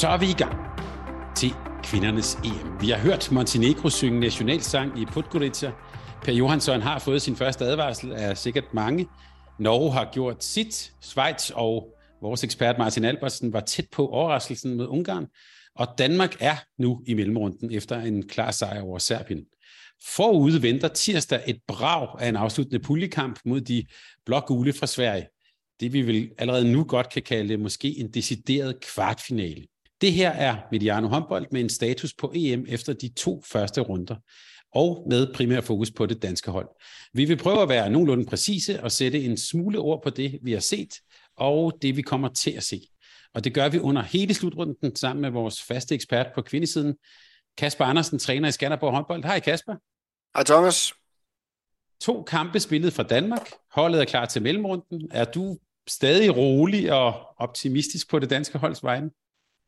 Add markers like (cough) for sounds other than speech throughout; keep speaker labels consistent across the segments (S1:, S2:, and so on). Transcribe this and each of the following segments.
S1: Så er vi i gang til kvindernes EM. Vi har hørt Montenegro synge nationalsang i Podgorica. Per Johansson har fået sin første advarsel af sikkert mange. Norge har gjort sit. Schweiz og vores ekspert Martin Albertsen var tæt på overraskelsen mod Ungarn. Og Danmark er nu i mellemrunden efter en klar sejr over Serbien. Forude venter tirsdag et brag af en afsluttende puljekamp mod de blågule fra Sverige. Det vi vil allerede nu godt kan kalde måske en decideret kvartfinale. Det her er Mediano håndbold med en status på EM efter de to første runder og med primær fokus på det danske hold. Vi vil prøve at være nogenlunde præcise og sætte en smule ord på det, vi har set, og det, vi kommer til at se. Og det gør vi under hele slutrunden sammen med vores faste ekspert på kvindesiden, Kasper Andersen, træner i Skanderborg håndbold. Hej Kasper.
S2: Hej Thomas.
S1: To kampe spillet fra Danmark. Holdet er klar til mellemrunden. Er du stadig rolig og optimistisk på det danske holds vegne?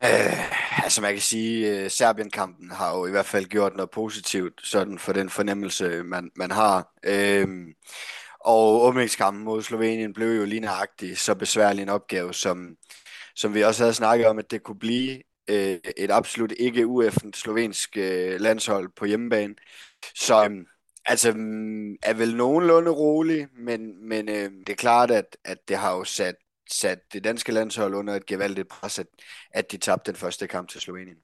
S2: Øh, altså man kan sige, at Serbien-kampen har jo i hvert fald gjort noget positivt sådan for den fornemmelse, man, man har. Øh, og åbningskampen mod Slovenien blev jo lige nøjagtigt så besværlig en opgave, som, som vi også havde snakket om, at det kunne blive øh, et absolut ikke ueffent slovensk øh, landshold på hjemmebane. Så øh, altså mm, er vel nogenlunde rolig, men, men øh, det er klart, at, at det har jo sat sat det danske landshold under et gevaldigt pres, at, at de tabte den første kamp til Slovenien.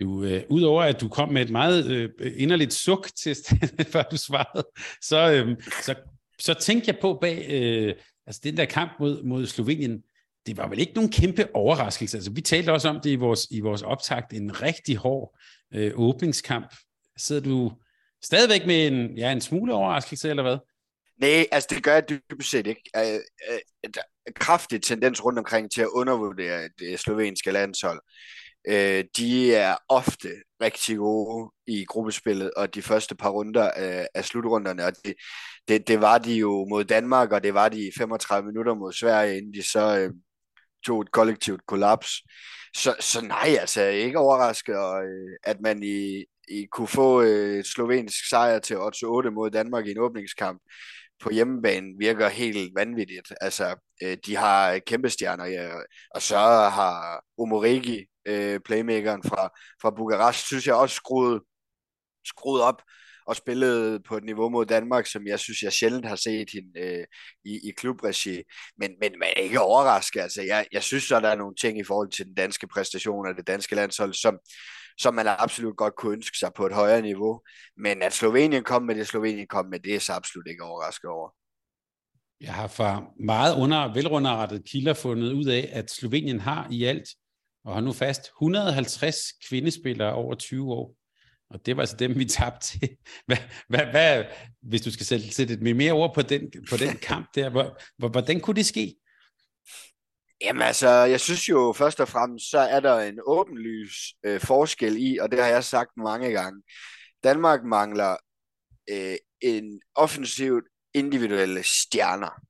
S1: Du, øh, Udover at du kom med et meget øh, inderligt suk til (laughs) før du svarede, så, øh, så, så tænkte jeg på bag øh, altså den der kamp mod, mod Slovenien, det var vel ikke nogen kæmpe overraskelse. Altså, vi talte også om det i vores, i vores optakt, en rigtig hård øh, åbningskamp. Sidder du stadigvæk med en, ja, en smule overraskelse, eller hvad?
S2: Nej, altså det gør jeg dybest set ikke. Øh, øh, der er kraftig tendens rundt omkring til at undervurdere det slovenske landshold. Øh, de er ofte rigtig gode i gruppespillet, og de første par runder øh, af slutrunderne, og det, det, det var de jo mod Danmark, og det var de i 35 minutter mod Sverige, inden de så øh, tog et kollektivt kollaps. Så, så nej, altså jeg er ikke overrasket, og, øh, at man i, i kunne få øh, slovensk sejr til 8-8 mod Danmark i en åbningskamp på hjemmebane virker helt vanvittigt. Altså, øh, de har kæmpe stjerner, ja, og så har Omorigi, øh, playmakeren fra, fra Bukarest, synes jeg også skruet, skruet op og spillet på et niveau mod Danmark, som jeg synes, jeg sjældent har set hende øh, i, i klubregi. Men, men man er ikke overrasket. Altså, jeg, jeg synes, at der er nogle ting i forhold til den danske præstation og det danske landshold, som, som man absolut godt kunne ønske sig på et højere niveau. Men at Slovenien kom med det, Slovenien kom med det, er så absolut ikke overrasket over.
S1: Jeg har fra meget under velrunderrettet kilder fundet ud af, at Slovenien har i alt, og har nu fast, 150 kvindespillere over 20 år. Og det var altså dem, vi tabte til. (laughs) Hvad, hvad, hvad, hvis du skal sætte, sætte et mere ord på den, på den (laughs) kamp der, hvor, hvordan kunne det ske?
S2: Jamen altså, jeg synes jo først og fremmest, så er der en åbenlys øh, forskel i, og det har jeg sagt mange gange. Danmark mangler øh, en offensivt individuelle stjerner.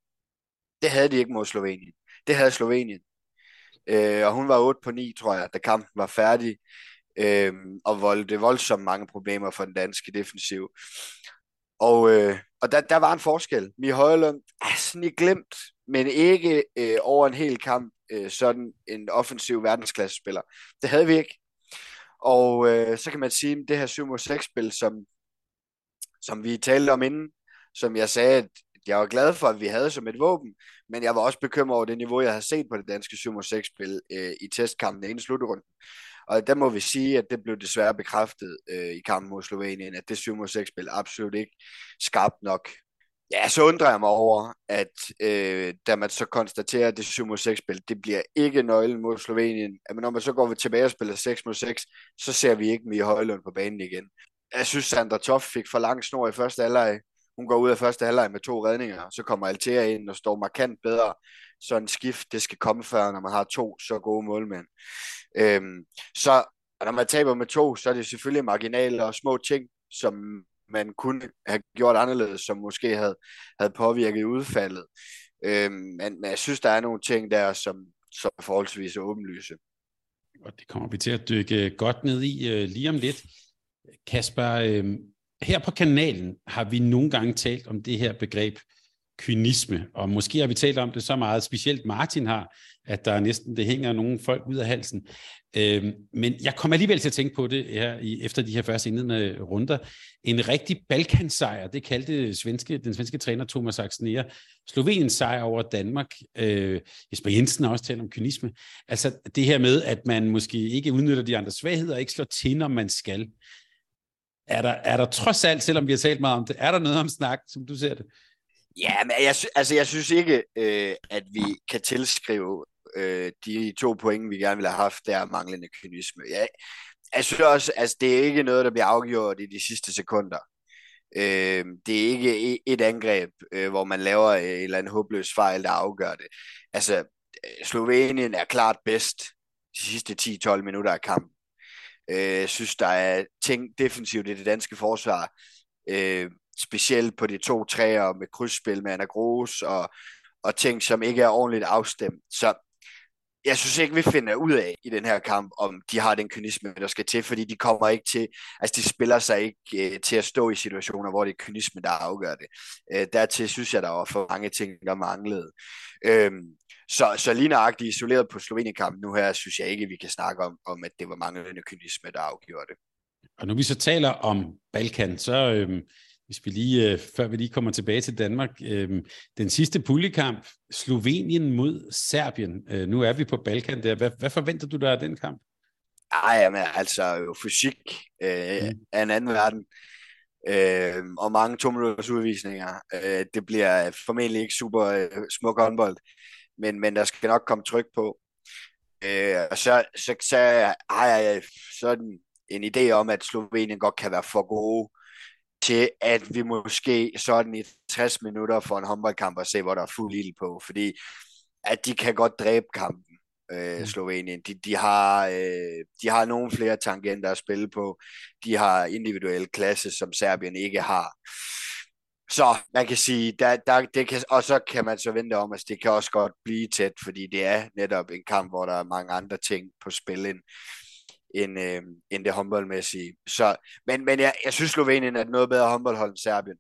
S2: Det havde de ikke mod Slovenien. Det havde Slovenien. Øh, og hun var 8 på 9, tror jeg, da kampen var færdig. Øh, og voldte voldsomt mange problemer for den danske defensiv. Og, øh, og der, der var en forskel. Mi Højlund er sådan i glemt, men ikke øh, over en hel kamp øh, sådan en offensiv verdensklassespiller. Det havde vi ikke. Og øh, så kan man sige, at det her 7 6 spil som, som vi talte om inden, som jeg sagde, at jeg var glad for, at vi havde som et våben, men jeg var også bekymret over det niveau, jeg havde set på det danske 7 6 spil øh, i testkampen inden slutrunden. Og der må vi sige, at det blev desværre bekræftet øh, i kampen mod Slovenien, at det 7 6 spil absolut ikke skarpt nok Ja, så undrer jeg mig over, at øh, da man så konstaterer, at det 7 mod 6 spil, det bliver ikke nøglen mod Slovenien. Men når man så går tilbage og spiller 6 mod 6, så ser vi ikke Mia Højlund på banen igen. Jeg synes, Sandra Toff fik for lang snor i første halvleg. Hun går ud af første halvleg med to redninger, så kommer Altea ind og står markant bedre sådan skift, det skal komme før, når man har to så gode målmænd. Øhm, så når man taber med to, så er det selvfølgelig marginale og små ting, som man kunne have gjort anderledes, som måske havde, havde påvirket udfaldet. Øhm, men, men jeg synes, der er nogle ting der, som, som er forholdsvis åbenlyse.
S1: Og det kommer vi til at dykke øh, godt ned i øh, lige om lidt. Kasper, øh, her på kanalen har vi nogle gange talt om det her begreb kynisme, og måske har vi talt om det så meget, specielt Martin har, at der næsten det hænger nogle folk ud af halsen. Øh, men jeg kommer alligevel til at tænke på det her i, efter de her første indledende runder. En rigtig Balkansejr, det kaldte svenske, den svenske træner Thomas Axner. Sloveniens sejr over Danmark. Øh, Jesper Jensen har også talt om kynisme. Altså det her med, at man måske ikke udnytter de andre svagheder, og ikke slår til, når man skal. Er der, er der trods alt, selvom vi har talt meget om det, er der noget om snak, som du ser det?
S2: Ja, men jeg, altså, jeg synes ikke, øh, at vi kan tilskrive øh, de to point, vi gerne ville have haft, der manglende kynisme. Ja, jeg synes også, altså, det er ikke noget, der bliver afgjort i de sidste sekunder. Øh, det er ikke et angreb, øh, hvor man laver øh, et eller andet håbløs fejl, der afgør det. Altså, øh, Slovenien er klart bedst de sidste 10-12 minutter af kampen. Øh, jeg synes, der er ting defensivt i det danske forsvar, øh, specielt på de to træer med krydsspil med Anna Gros og, og ting, som ikke er ordentligt afstemt. Så jeg synes ikke, vi finder ud af i den her kamp, om de har den kynisme, der skal til, fordi de kommer ikke til, altså de spiller sig ikke øh, til at stå i situationer, hvor det er kynisme, der afgør det. Øh, dertil synes jeg, der var for mange ting, der manglede. Øh, så, så lige nøjagtigt isoleret på Slovenien-kampen nu her, synes jeg ikke, vi kan snakke om, om at det var manglende kynisme, der afgjorde det.
S1: Og når vi så taler om Balkan, så øh, hvis vi lige, øh, før vi lige kommer tilbage til Danmark, øh, den sidste puljekamp, Slovenien mod Serbien. Øh, nu er vi på Balkan der. Hvad, hvad forventer du der af den kamp?
S2: Ej, men altså jo fysik øh, mm. af en anden verden. Øh, og mange to minutters udvisninger. Øh, det bliver formentlig ikke super øh, smuk håndbold, men, men der skal nok komme tryk på. Øh, og så, så, så har jeg sådan en idé om, at Slovenien godt kan være for gode til, at vi måske sådan i 60 minutter for en håndboldkamp og se, hvor der er fuld ild på, fordi at de kan godt dræbe kampen, øh, mm. Slovenien. De, de, har, øh, de har nogle flere tangenter at spille på. De har individuel klasse, som Serbien ikke har. Så man kan sige, der, der, det kan, og så kan man så vente om, at det kan også godt blive tæt, fordi det er netop en kamp, hvor der er mange andre ting på spil end, end, øh, end det håndboldmæssige. Så, men men jeg, jeg synes, Slovenien er et noget bedre håndboldhold end Serbien.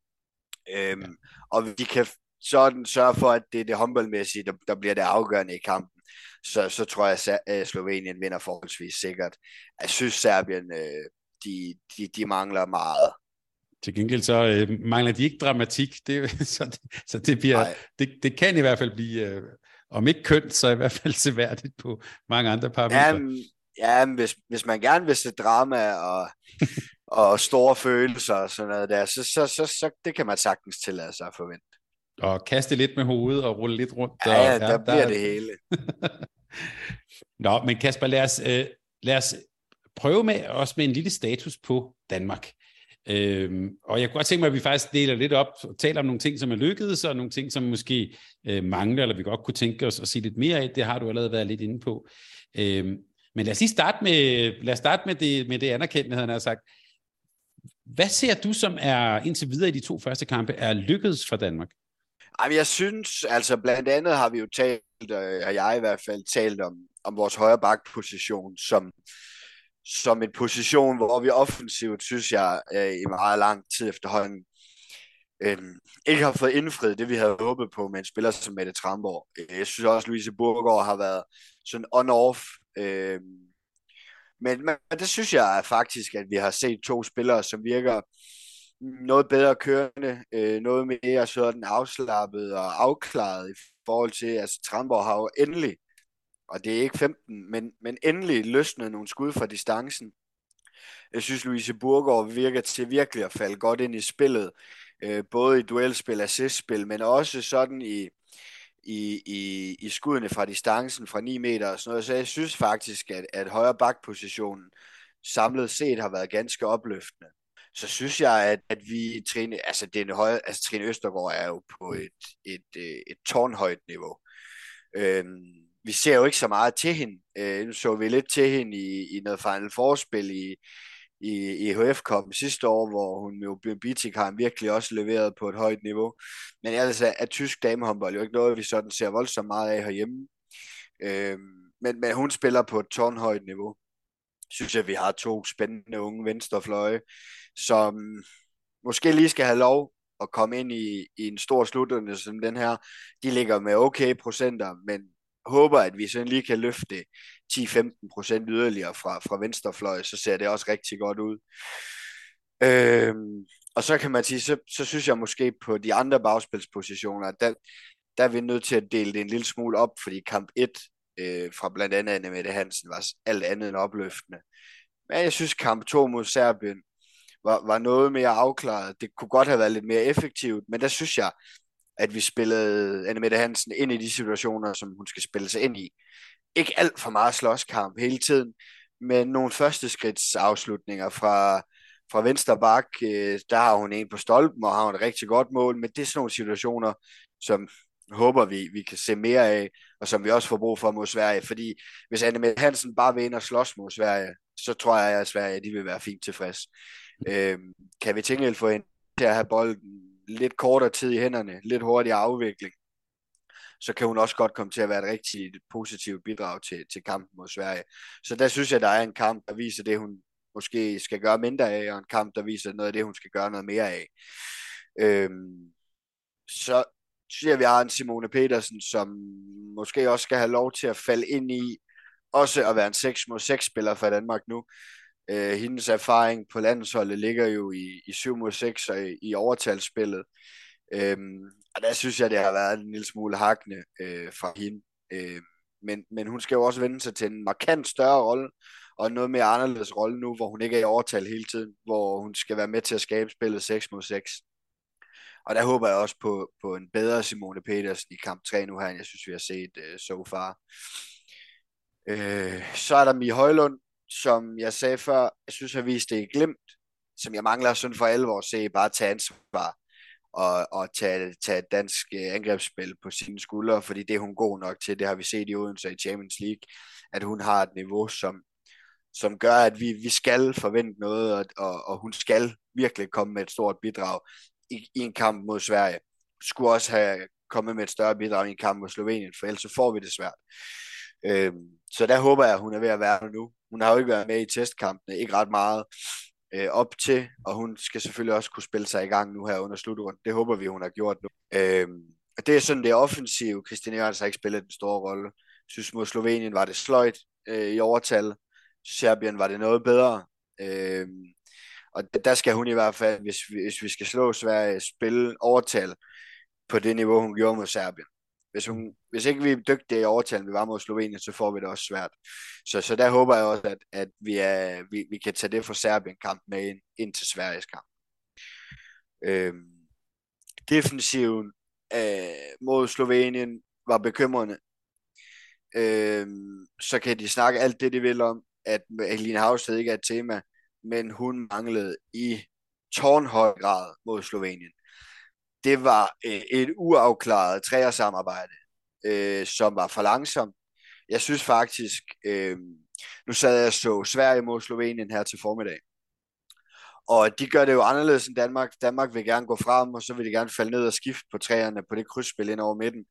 S2: Øhm, ja. Og de kan sådan sørge for, at det er det håndboldmæssige, der, der bliver det afgørende i kampen. Så, så tror jeg, at Slovenien vinder forholdsvis sikkert. Jeg synes, Serbien øh, de, de, de mangler meget.
S1: Til gengæld så øh, mangler de ikke dramatik, det, (laughs) så, det, så det, bliver, det, det kan i hvert fald blive, øh, om ikke kønt, så i hvert fald seværdigt på mange andre parametre.
S2: Jamen, Ja, men hvis, hvis man gerne vil se drama og, og store følelser og sådan noget der, så, så, så, så det kan man sagtens tillade sig at forvente.
S1: Og kaste lidt med hovedet og rulle lidt rundt.
S2: Ja,
S1: og,
S2: ja der, der bliver der... det hele. (laughs)
S1: Nå, men Kasper, lad os, øh, lad os prøve med også med en lille status på Danmark. Øhm, og jeg kunne godt tænke mig, at vi faktisk deler lidt op og taler om nogle ting, som er lykkedes, og nogle ting, som måske øh, mangler, eller vi godt kunne tænke os at se lidt mere af. Det har du allerede været lidt inde på. Øhm, men lad os lige starte med, lad os starte med det, med det anerkendte, han har sagt. Hvad ser du, som er indtil videre i de to første kampe, er lykkedes for Danmark?
S2: Jamen, jeg synes, altså blandt andet har vi jo talt, øh, og jeg i hvert fald talt om, om vores højre bakposition som, som en position, hvor vi offensivt, synes jeg, øh, i meget lang tid efterhånden, øh, ikke har fået indfriet det, vi havde håbet på med en spiller som Mette Tramborg. Øh, jeg synes også, Louise Burgård har været sådan on-off Øh, men, men det synes jeg faktisk, at vi har set to spillere, som virker noget bedre kørende, øh, noget mere sådan afslappet og afklaret i forhold til, altså Tramborg har jo endelig, og det er ikke 15, men, men endelig løsnet nogle skud fra distancen. Jeg synes, Louise Burgård virker til virkelig at falde godt ind i spillet, øh, både i duelspil, assistspil, men også sådan i, i, i, i skuddene fra distancen fra 9 meter og sådan noget. Så jeg synes faktisk, at, at højre bakpositionen samlet set har været ganske opløftende. Så synes jeg, at, at vi, Trine, altså, den høje, altså Trine Østergaard er jo på et, et, et, et tårnhøjt niveau. Øhm, vi ser jo ikke så meget til hende. Øh, nu så vi lidt til hende i, i noget Final Forspil i, i, i HF Cup sidste år, hvor hun jo Bitik har virkelig også leveret på et højt niveau. Men ellers er, er tysk damehåndbold jo ikke noget, vi sådan ser voldsomt meget af herhjemme. Øhm, men, men hun spiller på et tårnhøjt niveau. Synes jeg, vi har to spændende unge venstrefløje, som måske lige skal have lov at komme ind i, i en stor slutrunde som den her. De ligger med okay procenter, men håber, at vi sådan lige kan løfte 10-15 procent yderligere fra, fra venstrefløj, så ser det også rigtig godt ud. Øhm, og så kan man sige, så, så synes jeg måske på de andre bagspilspositioner, der, der er vi nødt til at dele det en lille smule op, fordi kamp 1 øh, fra blandt andet Anne Mette Hansen var alt andet end opløftende. Men jeg synes, kamp 2 mod Serbien var, var noget mere afklaret. Det kunne godt have været lidt mere effektivt, men der synes jeg, at vi spillede Anne Mette Hansen ind i de situationer, som hun skal spille sig ind i. Ikke alt for meget slåskamp hele tiden, men nogle første skridts afslutninger fra, fra venstre bak, øh, der har hun en på stolpen, og har hun et rigtig godt mål, men det er sådan nogle situationer, som håber vi, vi kan se mere af, og som vi også får brug for mod Sverige, fordi hvis Anne Hansen bare vil ind og slås mod Sverige, så tror jeg, at Sverige de vil være fint tilfreds. Øh, kan vi tænke få hende til at have bolden lidt kortere tid i hænderne, lidt hurtigere afvikling, så kan hun også godt komme til at være et rigtig positivt bidrag til, til kampen mod Sverige. Så der synes jeg, der er en kamp, der viser det, hun måske skal gøre mindre af, og en kamp, der viser noget af det, hun skal gøre noget mere af. Øhm, så synes jeg, vi har en Simone Petersen, som måske også skal have lov til at falde ind i, også at være en 6 mod 6 spiller for Danmark nu. Øh, hendes erfaring på landsholdet ligger jo i, i 7 mod 6 og i, i overtalsspillet. Øhm, og der synes jeg, det har været en lille smule hakne øh, fra hende. Øh, men, men hun skal jo også vende sig til en markant større rolle, og noget mere anderledes rolle nu, hvor hun ikke er i overtal hele tiden, hvor hun skal være med til at skabe spillet 6 mod 6. Og der håber jeg også på, på en bedre Simone Petersen i kamp 3 nu her, end jeg synes, vi har set øh, so far. Øh, så er der Mie Højlund, som jeg sagde før, jeg synes, har vist det i glemt, som jeg mangler sådan for alvor at se, bare tage ansvar og, og tage, tage et dansk øh, angrebsspil på sine skuldre, fordi det er hun god nok til. Det har vi set i Odense i Champions League, at hun har et niveau, som, som gør, at vi, vi skal forvente noget, og, og, og hun skal virkelig komme med et stort bidrag i, i en kamp mod Sverige. Skulle også have kommet med et større bidrag i en kamp mod Slovenien, for ellers så får vi det svært. Øhm, så der håber jeg, at hun er ved at være nu. Hun har jo ikke været med i testkampene, ikke ret meget øh, op til, og hun skal selvfølgelig også kunne spille sig i gang nu her under slutrunden. Det håber vi, hun har gjort nu. Øh, og det er sådan det offensive. Christine Jørgens har ikke spillet den store rolle. Jeg synes mod Slovenien var det sløjt øh, i overtal. Serbien var det noget bedre. Øh, og der skal hun i hvert fald, hvis, hvis vi skal slå Sverige, spille overtal på det niveau, hun gjorde mod Serbien. Hvis, hun, hvis ikke vi er dygtige i overtalen, vi var mod Slovenien, så får vi det også svært. Så, så der håber jeg også, at, at vi, er, vi, vi kan tage det fra Serbien-kamp med ind, ind til Sveriges kamp. Øhm, defensiven øh, mod Slovenien var bekymrende. Øhm, så kan de snakke alt det, de vil om, at Helene Havsted ikke er et tema men hun manglede i tårnhøj grad mod Slovenien. Det var øh, et uafklaret træersamarbejde, øh, som var for langsomt. Jeg synes faktisk, øh, nu sad jeg og så Sverige mod Slovenien her til formiddag, og de gør det jo anderledes end Danmark. Danmark vil gerne gå frem, og så vil de gerne falde ned og skifte på træerne på det krydsspil ind over midten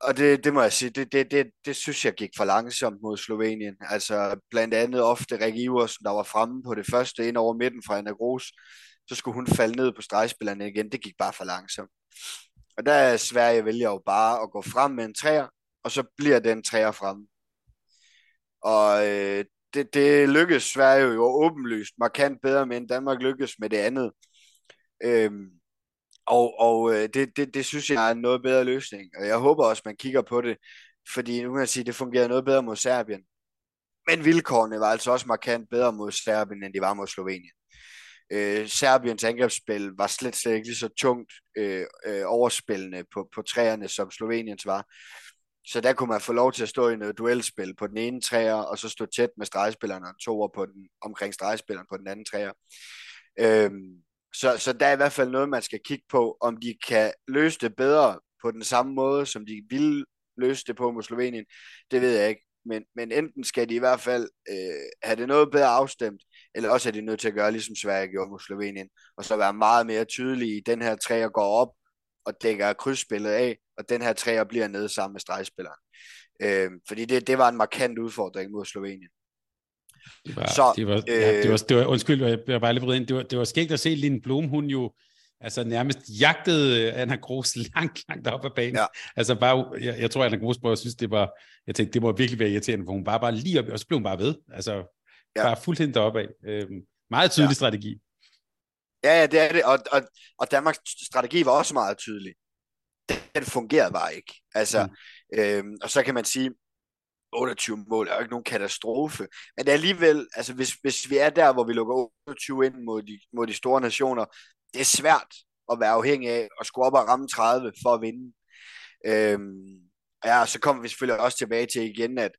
S2: og det, det må jeg sige, det, det, det, det synes jeg gik for langsomt mod Slovenien. Altså blandt andet ofte Rik Iversen, der var fremme på det første ind over midten fra Anna Gros, så skulle hun falde ned på stregspillerne igen. Det gik bare for langsomt. Og der er Sverige vælger jo bare at gå frem med en træer, og så bliver den træer fremme. Og øh, det, det lykkedes Sverige jo åbenlyst markant bedre med, end Danmark lykkedes med det andet. Øhm, og, og øh, det, det, det synes jeg er en noget bedre løsning, og jeg håber også, man kigger på det, fordi nu kan jeg sige, at det fungerede noget bedre mod Serbien. Men vilkårene var altså også markant bedre mod Serbien, end de var mod Slovenien. Øh, Serbiens angrebsspil var slet, slet ikke lige så tungt øh, øh, overspillende på, på træerne, som Sloveniens var. Så der kunne man få lov til at stå i noget duelspil på den ene træer, og så stå tæt med stregspillerne og toer på den, omkring stregspilleren på den anden træer. Øhm, så, så der er i hvert fald noget, man skal kigge på, om de kan løse det bedre på den samme måde, som de ville løse det på mod Slovenien, det ved jeg ikke. Men, men enten skal de i hvert fald øh, have det noget bedre afstemt, eller også er de nødt til at gøre, ligesom Sverige gjorde mod Slovenien, og så være meget mere tydelige i, den her træer går op og dækker krydsspillet af, og den her træer bliver nede sammen med stregspilleren. Øh, fordi det, det var en markant udfordring mod Slovenien.
S1: Det var, så, det var, øh, ja, det var, det var, undskyld, jeg bliver bare lige ind. Det var, det var skægt at se Line Blom, hun jo altså nærmest jagtede Anna Gros (laughs) langt, langt op ad banen. Ja. Altså bare, jeg, jeg tror, Anna Gros jeg synes, det var, jeg tænkte, det må virkelig være irriterende, for hun bare, bare lige op, og så blev hun bare ved. Altså, ja. bare fuldstændig deroppe af. Øhm, meget tydelig ja. strategi.
S2: Ja, ja, det er det, og, og, og Danmarks strategi var også meget tydelig. Den fungerede bare ikke. Altså, mm. øhm, og så kan man sige, 28 mål er jo ikke nogen katastrofe. Men det er alligevel, altså hvis, hvis vi er der, hvor vi lukker 28 ind mod de, mod de store nationer, det er svært at være afhængig af at skulle op og ramme 30 for at vinde. Øhm, ja, så kommer vi selvfølgelig også tilbage til igen, at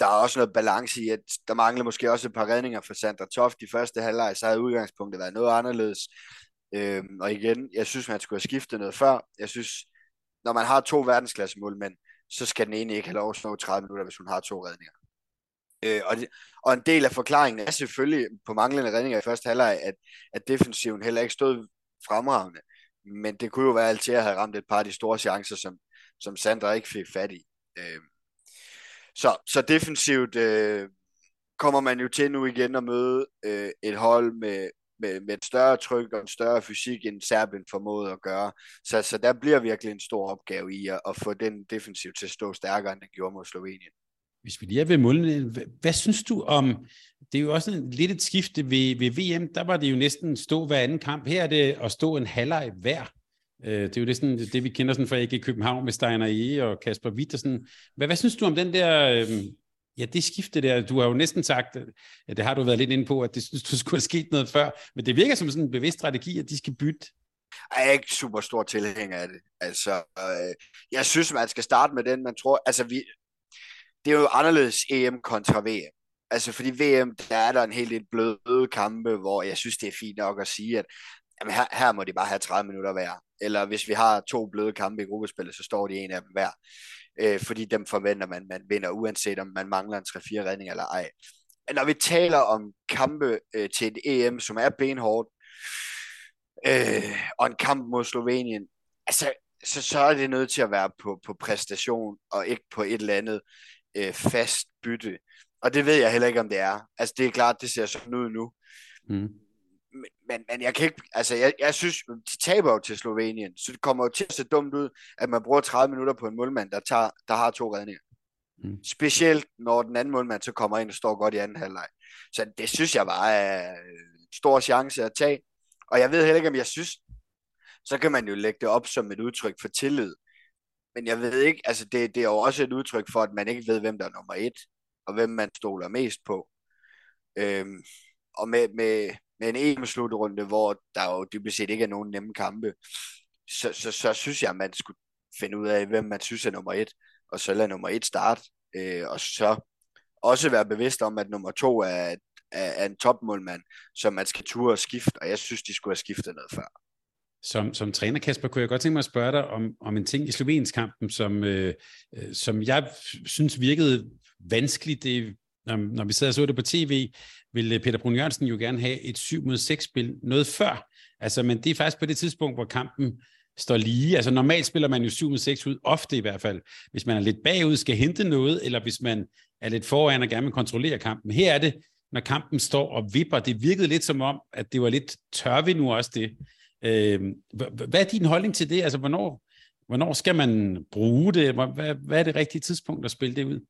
S2: der er også noget balance i, at der mangler måske også et par redninger for Sandra Toft i første halvleg, så havde udgangspunktet været noget anderledes. Øhm, og igen, jeg synes, man skulle have skiftet noget før. Jeg synes, når man har to verdensklassemålmænd, så skal den ene ikke have lov at slå 30 minutter, hvis hun har to redninger. Øh, og, det, og en del af forklaringen er selvfølgelig på manglende redninger i første halvleg, at, at defensiven heller ikke stod fremragende. Men det kunne jo være at at have ramt et par af de store chancer, som, som Sandra ikke fik fat i. Øh, så, så defensivt øh, kommer man jo til nu igen at møde øh, et hold med, med, med et større tryk og en større fysik, end Serbien formåede at gøre. Så, så der bliver virkelig en stor opgave i at, at få den defensiv til at stå stærkere, end den gjorde mod Slovenien.
S1: Hvis vi lige er ved målene, hvad, hvad synes du om, det er jo også en, lidt et skifte ved, ved VM, der var det jo næsten stå hver anden kamp. Her er det at stå en halvleg hver. Øh, det er jo det, sådan, det vi kender sådan fra ikke i København med Steiner E. og Kasper Witt. Og sådan. Hvad, hvad synes du om den der, øh, ja, det skifte der? Du har jo næsten sagt, øh, ja, det har du været lidt inde på, at det synes du (laughs) skulle have sket noget før, men det virker som sådan en bevidst strategi, at de skal bytte.
S2: Jeg er ikke super stor tilhænger af det. Altså, øh, jeg synes, man skal starte med den, man tror, altså vi, det er jo anderledes EM kontra VM. Altså fordi VM, der er der en helt lidt bløde kampe, hvor jeg synes, det er fint nok at sige, at jamen her, her må de bare have 30 minutter hver. Eller hvis vi har to bløde kampe i gruppespillet, så står de en af dem hver. Øh, fordi dem forventer man, man vinder, uanset om man mangler en 3-4 redning eller ej. Men når vi taler om kampe øh, til et EM, som er benhårdt, øh, og en kamp mod Slovenien, altså, så, så er det nødt til at være på, på præstation, og ikke på et eller andet øh, fast bytte. Og det ved jeg heller ikke, om det er. Altså, det er klart, det ser sådan ud nu. Mm. Men, men jeg kan ikke, altså jeg, jeg synes, de taber jo til Slovenien, så det kommer jo til at se dumt ud, at man bruger 30 minutter på en målmand, der, tager, der har to redninger. Mm. Specielt når den anden målmand så kommer ind og står godt i anden halvleg. Så det synes jeg bare er en stor chance at tage. Og jeg ved heller ikke, om jeg synes, så kan man jo lægge det op som et udtryk for tillid. Men jeg ved ikke, altså det, det er jo også et udtryk for, at man ikke ved, hvem der er nummer et, og hvem man stoler mest på. Øhm, og med, med, med en EM-slutrunde, hvor der jo dybest set ikke er nogen nemme kampe, så, så, så synes jeg, at man skulle finde ud af, hvem man synes er nummer et, og så lade nummer et starte, øh, og så også være bevidst om, at nummer to er, er, er en topmålmand, som man skal ture og skifte, og jeg synes, de skulle have skiftet noget før.
S1: Som, som træner, Kasper, kunne jeg godt tænke mig at spørge dig om, om en ting i Slovenskampen, som, øh, øh som jeg synes virkede vanskeligt. Det, når, når vi sad og så det på tv, ville Peter Brun Jørgensen jo gerne have et 7 mod 6 spil noget før. Altså, men det er faktisk på det tidspunkt, hvor kampen står lige. Altså normalt spiller man jo 7 mod 6 ud, ofte i hvert fald. Hvis man er lidt bagud, skal hente noget, eller hvis man er lidt foran og gerne vil kontrollere kampen. Her er det, når kampen står og vipper. Det virkede lidt som om, at det var lidt tør vi nu også det. Øh, hvad er din holdning til det? Altså, hvornår, hvornår skal man bruge det? Hvad, hvad er det rigtige tidspunkt at spille det ud?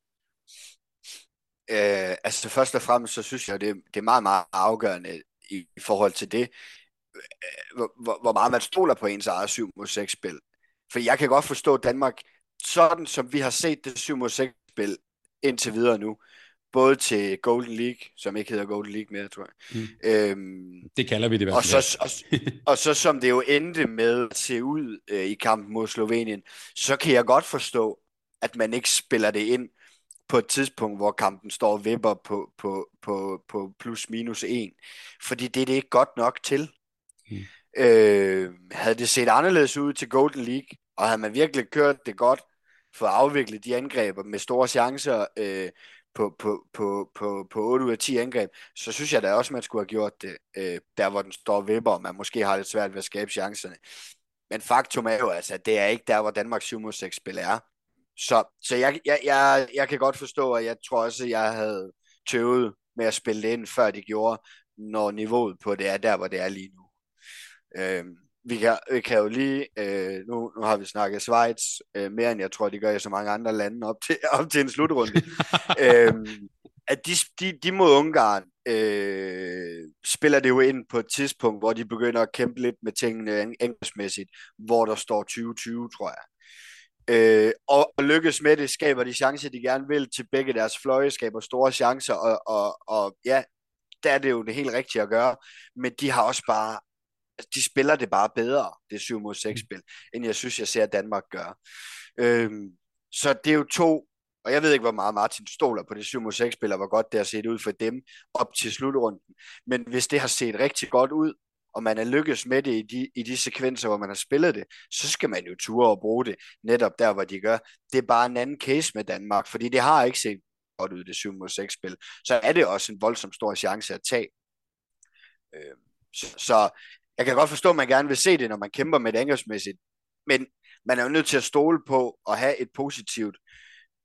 S2: Øh, altså først og fremmest, så synes jeg, det, det er meget, meget afgørende i, i forhold til det, øh, hvor, hvor meget man stoler på ens eget 7 mod 6 spil. For jeg kan godt forstå Danmark, sådan som vi har set det 7 mod 6 spil indtil videre nu, både til Golden League, som ikke hedder Golden League mere, tror jeg. Mm.
S1: Øhm, det kalder vi det i hvert
S2: fald. Og så, og, og så som det jo endte med at se ud øh, i kampen mod Slovenien, så kan jeg godt forstå, at man ikke spiller det ind på et tidspunkt, hvor kampen står og vipper på, på, på, på plus minus 1. Fordi det er det ikke godt nok til. Mm. Øh, havde det set anderledes ud til Golden League, og havde man virkelig kørt det godt, få afviklet de angreber med store chancer øh, på, på, på, på, på 8 ud af 10 angreb, så synes jeg da også, man skulle have gjort det, øh, der hvor den står vipper, og man måske har lidt svært ved at skabe chancerne. Men faktum er jo altså, at det er ikke der, hvor Danmarks 7 6 spil er. Så, så jeg, jeg, jeg, jeg kan godt forstå, at jeg tror også, at jeg havde tøvet med at spille det ind, før de gjorde, når niveauet på det er der, hvor det er lige nu. Øhm, vi, kan, vi kan jo lige, øh, nu, nu har vi snakket Schweiz, øh, mere end jeg tror, de gør i så mange andre lande op til, (laughs) op til en slutrunde. øhm, at de, de, de mod Ungarn øh, spiller det jo ind på et tidspunkt, hvor de begynder at kæmpe lidt med tingene engelskmæssigt, hvor der står 2020, tror jeg. Øh, og, og lykkes med det, skaber de chancer, de gerne vil til begge deres fløje, skaber store chancer, og, og, og ja, der er det jo det helt rigtige at gøre, men de har også bare, de spiller det bare bedre, det 7 mod 6 spil, end jeg synes, jeg ser Danmark gøre. Øh, så det er jo to og jeg ved ikke, hvor meget Martin stoler på det 7 mod 6 spil, og hvor godt det har set ud for dem op til slutrunden. Men hvis det har set rigtig godt ud, og man er lykkes med det i de, i de sekvenser, hvor man har spillet det, så skal man jo ture og bruge det netop der, hvor de gør. Det er bare en anden case med Danmark, fordi det har ikke set godt ud, det 7 mod 6 spil. Så er det også en voldsom stor chance at tage. Øh, så, så jeg kan godt forstå, at man gerne vil se det, når man kæmper med det angrebsmæssigt, men man er jo nødt til at stole på og have et positivt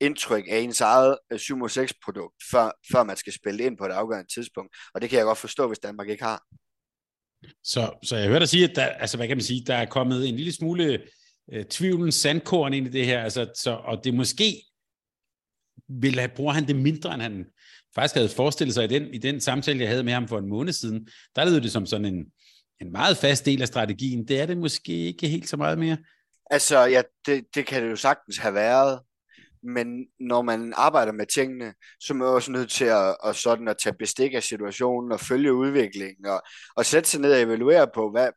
S2: indtryk af ens eget øh, 7-6-produkt, før, før man skal spille ind på et afgørende tidspunkt. Og det kan jeg godt forstå, hvis Danmark ikke har.
S1: Så, så jeg hørte dig sige, at der, altså, hvad kan man sige, der er kommet en lille smule øh, tvivlens sandkorn ind i det her, altså, så, og det måske vil have, bruger han det mindre, end han faktisk havde forestillet sig i den, i den samtale, jeg havde med ham for en måned siden. Der lød det som sådan en, en meget fast del af strategien. Det er det måske ikke helt så meget mere.
S2: Altså, ja, det, det kan det jo sagtens have været men når man arbejder med tingene, så er man også nødt til at, at, sådan at tage bestik af situationen og følge udviklingen og, og sætte sig ned og evaluere på, hvad,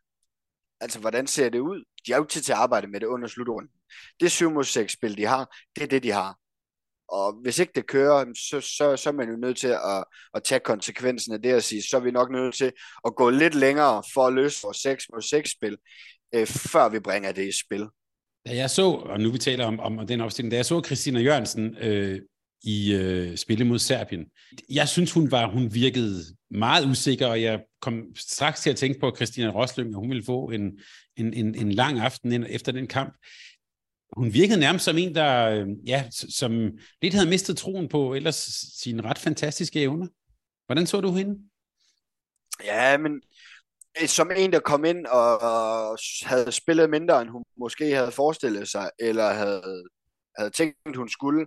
S2: altså, hvordan ser det ud? De er jo tid til at arbejde med det under slutrunden. Det 7 mod 6 spil, de har, det er det, de har. Og hvis ikke det kører, så, så, så er man jo nødt til at, at tage konsekvensen af det og sige, så er vi nok nødt til at gå lidt længere for at løse vores 6 mod 6 spil, øh, før vi bringer det i spil.
S1: Da jeg så, og nu vi taler om, om den opstilling, da jeg så Christina Jørgensen øh, i øh, spille mod Serbien, jeg synes, hun var, hun virkede meget usikker, og jeg kom straks til at tænke på Christina Roslyng, og hun ville få en, en, en, en lang aften efter den kamp. Hun virkede nærmest som en, der øh, ja, som lidt havde mistet troen på ellers sine ret fantastiske evner. Hvordan så du hende?
S2: Ja, men som en, der kom ind og, og havde spillet mindre, end hun måske havde forestillet sig, eller havde, havde tænkt, hun skulle,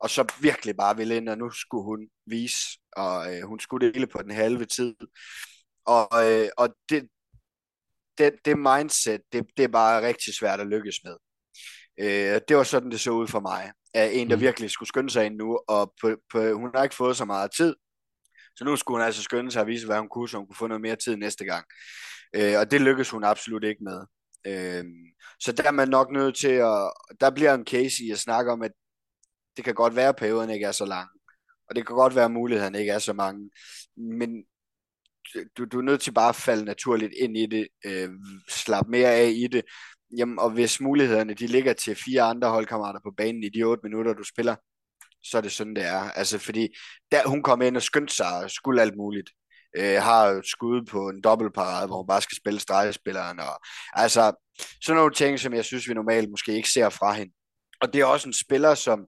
S2: og så virkelig bare ville ind, og nu skulle hun vise, og øh, hun skulle det hele på den halve tid. Og, øh, og det, det, det mindset, det, det er bare rigtig svært at lykkes med. Øh, det var sådan, det så ud for mig. Af en, der mm. virkelig skulle skynde sig ind nu, og på, på, hun har ikke fået så meget tid, så nu skulle hun altså skynde sig at vise, hvad hun kunne, så hun kunne få noget mere tid næste gang. Øh, og det lykkedes hun absolut ikke med. Øh, så der er man nok nødt til at... Der bliver en case i at snakke om, at det kan godt være, at perioden ikke er så lang. Og det kan godt være, at mulighederne ikke er så mange. Men du, du er nødt til bare at falde naturligt ind i det, øh, slappe mere af i det. Jamen, og hvis mulighederne de ligger til fire andre holdkammerater på banen i de otte minutter, du spiller, så er det sådan, det er. Altså, fordi der, hun kom ind og skyndte sig og skulle alt muligt. Øh, har skud på en dobbeltparade, hvor hun bare skal spille stregspilleren. Og, altså, sådan nogle ting, som jeg synes, vi normalt måske ikke ser fra hende. Og det er også en spiller, som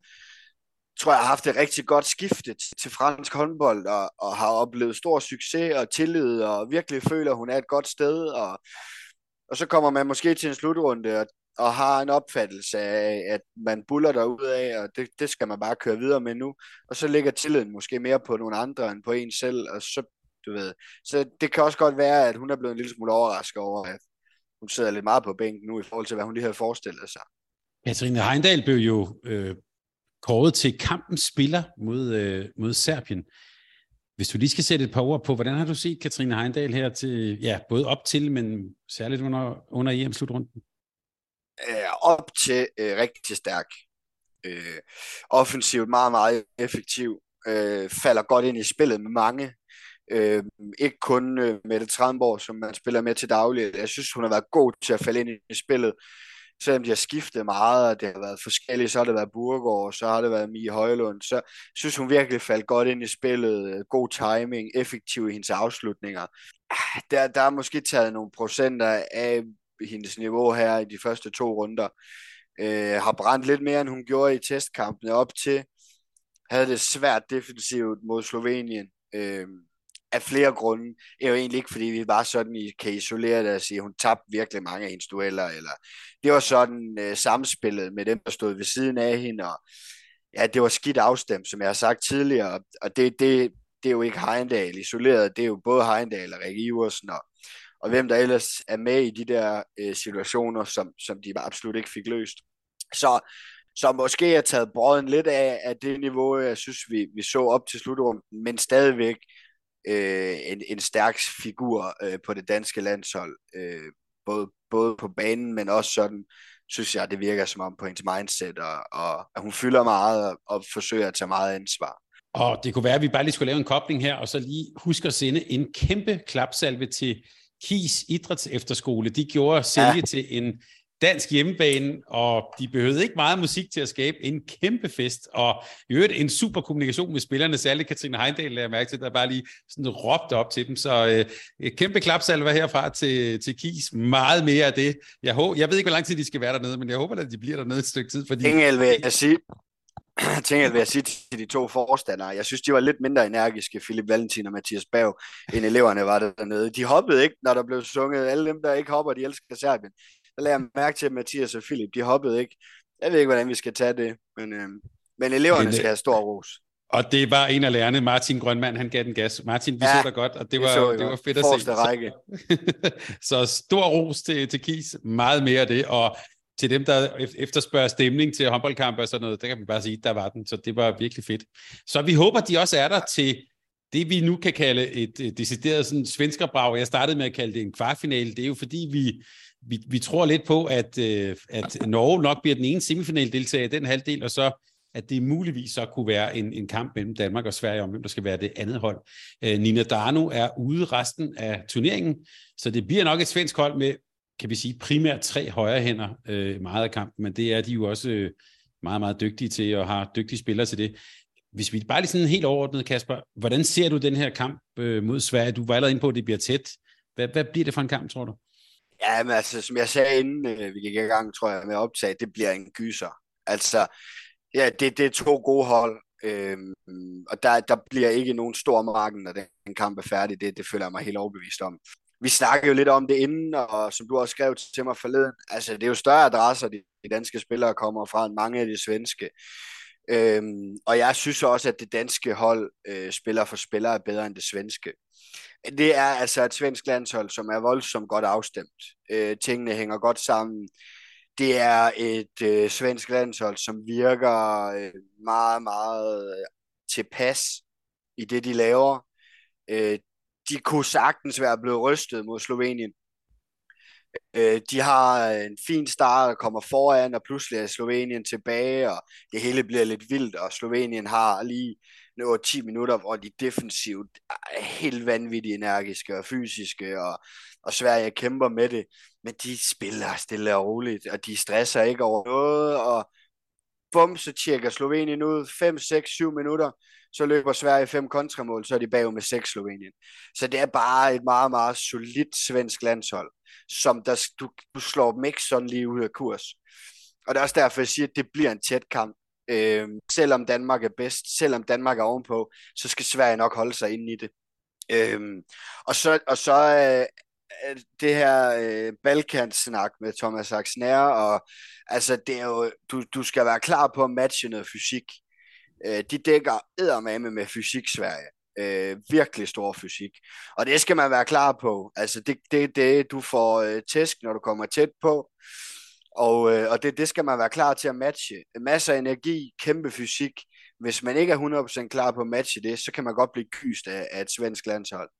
S2: tror jeg har haft et rigtig godt skifte til fransk håndbold, og, og har oplevet stor succes og tillid, og virkelig føler, at hun er et godt sted, og, og så kommer man måske til en slutrunde, og og har en opfattelse af, at man buller der af, og det, det skal man bare køre videre med nu, og så ligger tilliden måske mere på nogle andre end på en selv, og så, du ved, så det kan også godt være, at hun er blevet en lille smule overrasket over, at hun sidder lidt meget på bænken nu, i forhold til, hvad hun lige havde forestillet sig.
S1: Katrine Heindal blev jo øh, kåret til kampens spiller mod, øh, mod Serbien. Hvis du lige skal sætte et par ord på, hvordan har du set Katrine Heindal her til, ja, både op til, men særligt under, under EM-slutrunden?
S2: Øh, op til øh, rigtig stærk. Øh, offensivt meget, meget effektiv. Øh, falder godt ind i spillet med mange. Øh, ikke kun øh, Mette Tranborg, som man spiller med til daglig. Jeg synes, hun har været god til at falde ind i spillet. selvom de har skiftet meget, og det har været forskelligt, så har det været Burgård, så har det været Mie Højlund, så synes hun virkelig faldt godt ind i spillet, øh, god timing, effektiv i hendes afslutninger. Ah, der, der er måske taget nogle procenter af hendes niveau her i de første to runder. Øh, har brændt lidt mere, end hun gjorde i testkampene op til. Havde det svært defensivt mod Slovenien. Øh, af flere grunde. Det er jo egentlig ikke, fordi vi bare sådan I kan isolere det og sige, at hun tabte virkelig mange af hendes dueller. Eller, det var sådan øh, samspillet med dem, der stod ved siden af hende. Og, ja, det var skidt afstemt, som jeg har sagt tidligere. Og det, det, det er jo ikke Heindal isoleret. Det er jo både Heindal og Rikke Iversen og, og hvem der ellers er med i de der øh, situationer, som, som de absolut ikke fik løst. Så, så måske er taget brøden lidt af, af det niveau, jeg synes, vi, vi så op til slutrunden, men stadigvæk øh, en, en stærk figur øh, på det danske landshold, øh, både, både på banen, men også sådan, synes jeg, det virker som om på hendes mindset, og, og at hun fylder meget og, og forsøger at tage meget ansvar.
S1: Og det kunne være, at vi bare lige skulle lave en kobling her, og så lige huske at sende en kæmpe klapsalve til Kis Idræts Efterskole. De gjorde sælge ja. til en dansk hjemmebane, og de behøvede ikke meget musik til at skabe en kæmpe fest, og i øvrigt en super kommunikation med spillerne, særligt Katrine Heindal, jeg mærke til, der bare lige sådan råbte op til dem, så øh, kæmpe klapsalve herfra til, til Kis, meget mere af det. Jeg, håber, jeg ved ikke, hvor lang tid de skal være dernede, men jeg håber, at de bliver dernede et stykke tid, fordi...
S2: Engel vil jeg sige, (clears throat) tænker, vil jeg sige til de to forstandere. Jeg synes, de var lidt mindre energiske, Philip Valentin og Mathias Bav, end eleverne var der dernede. De hoppede ikke, når der blev sunget. Alle dem, der ikke hopper, de elsker Serbien der lader jeg mærke til, at Mathias og Philip, de hoppede ikke. Jeg ved ikke, hvordan vi skal tage det, men, øh, men eleverne men, skal have stor ros.
S1: Og det var en af lærerne, Martin Grønmand, han gav den gas. Martin, vi ja, så dig godt, og det var, det, det var fedt at se.
S2: Række.
S1: Så, (laughs) så stor ros til, til Kis, meget mere af det, og til dem, der efterspørger stemning til håndboldkampe og sådan noget, der kan man bare sige, der var den, så det var virkelig fedt. Så vi håber, de også er der til det, vi nu kan kalde et, et decideret sådan svenskerbrag. Jeg startede med at kalde det en kvartfinale, det er jo fordi, vi vi, vi tror lidt på, at, øh, at Norge nok bliver den ene semifinaldeltager i den halvdel, og så at det muligvis så kunne være en, en kamp mellem Danmark og Sverige om, hvem der skal være det andet hold. Øh, Nina Dano er ude resten af turneringen, så det bliver nok et svensk hold med, kan vi sige, primært tre højre hænder øh, meget af kampen, men det er de jo også øh, meget, meget dygtige til, og har dygtige spillere til det. Hvis vi bare lige sådan helt overordnet, Kasper, hvordan ser du den her kamp øh, mod Sverige? Du var allerede inde på, at det bliver tæt. Hvad, hvad bliver det for en kamp, tror du?
S2: Ja, men altså, som jeg sagde inden øh, vi gik i gang, tror jeg, med at optage, det bliver en gyser. Altså, ja, det, det er to gode hold, øhm, og der, der bliver ikke nogen stor marken, når den kamp er færdig. Det, det føler jeg mig helt overbevist om. Vi snakkede jo lidt om det inden, og som du også skrev til mig forleden, altså det er jo større adresser, de, de danske spillere kommer fra, end mange af de svenske. Øhm, og jeg synes også, at det danske hold øh, spiller for spillere bedre end det svenske. Det er altså et svensk landshold, som er voldsomt godt afstemt. Øh, tingene hænger godt sammen. Det er et øh, svensk landshold, som virker øh, meget, meget øh, tilpas i det, de laver. Øh, de kunne sagtens være blevet rystet mod Slovenien. Øh, de har øh, en fin start og kommer foran, og pludselig er Slovenien tilbage, og det hele bliver lidt vildt, og Slovenien har lige over 10 minutter, hvor de defensivt er helt vanvittigt energiske og fysiske, og, og Sverige kæmper med det, men de spiller stille og roligt, og de stresser ikke over noget, og bum, så tjekker Slovenien ud. 5, 6, 7 minutter, så løber Sverige fem kontramål, så er de bagud med seks Slovenien. Så det er bare et meget, meget solidt svensk landshold, som der, du, du slår dem ikke sådan lige ud af kurs. Og det er også derfor, jeg siger, at det bliver en tæt kamp. Øh, selvom Danmark er bedst, selvom Danmark er ovenpå, så skal Sverige nok holde sig inde i det. Øh, og så, og så øh, det her øh, Balkansnak med Thomas Axner, og altså det er jo, du, du skal være klar på at matche noget fysik. Øh, de dækker eddermame med fysik Sverige. Øh, virkelig stor fysik. Og det skal man være klar på. Altså det er det, det, du får øh, tæsk, når du kommer tæt på. Og, øh, og det, det skal man være klar til at matche. Masser af energi, kæmpe fysik. Hvis man ikke er 100% klar på at matche det, så kan man godt blive kyst af, af et svensk landshold.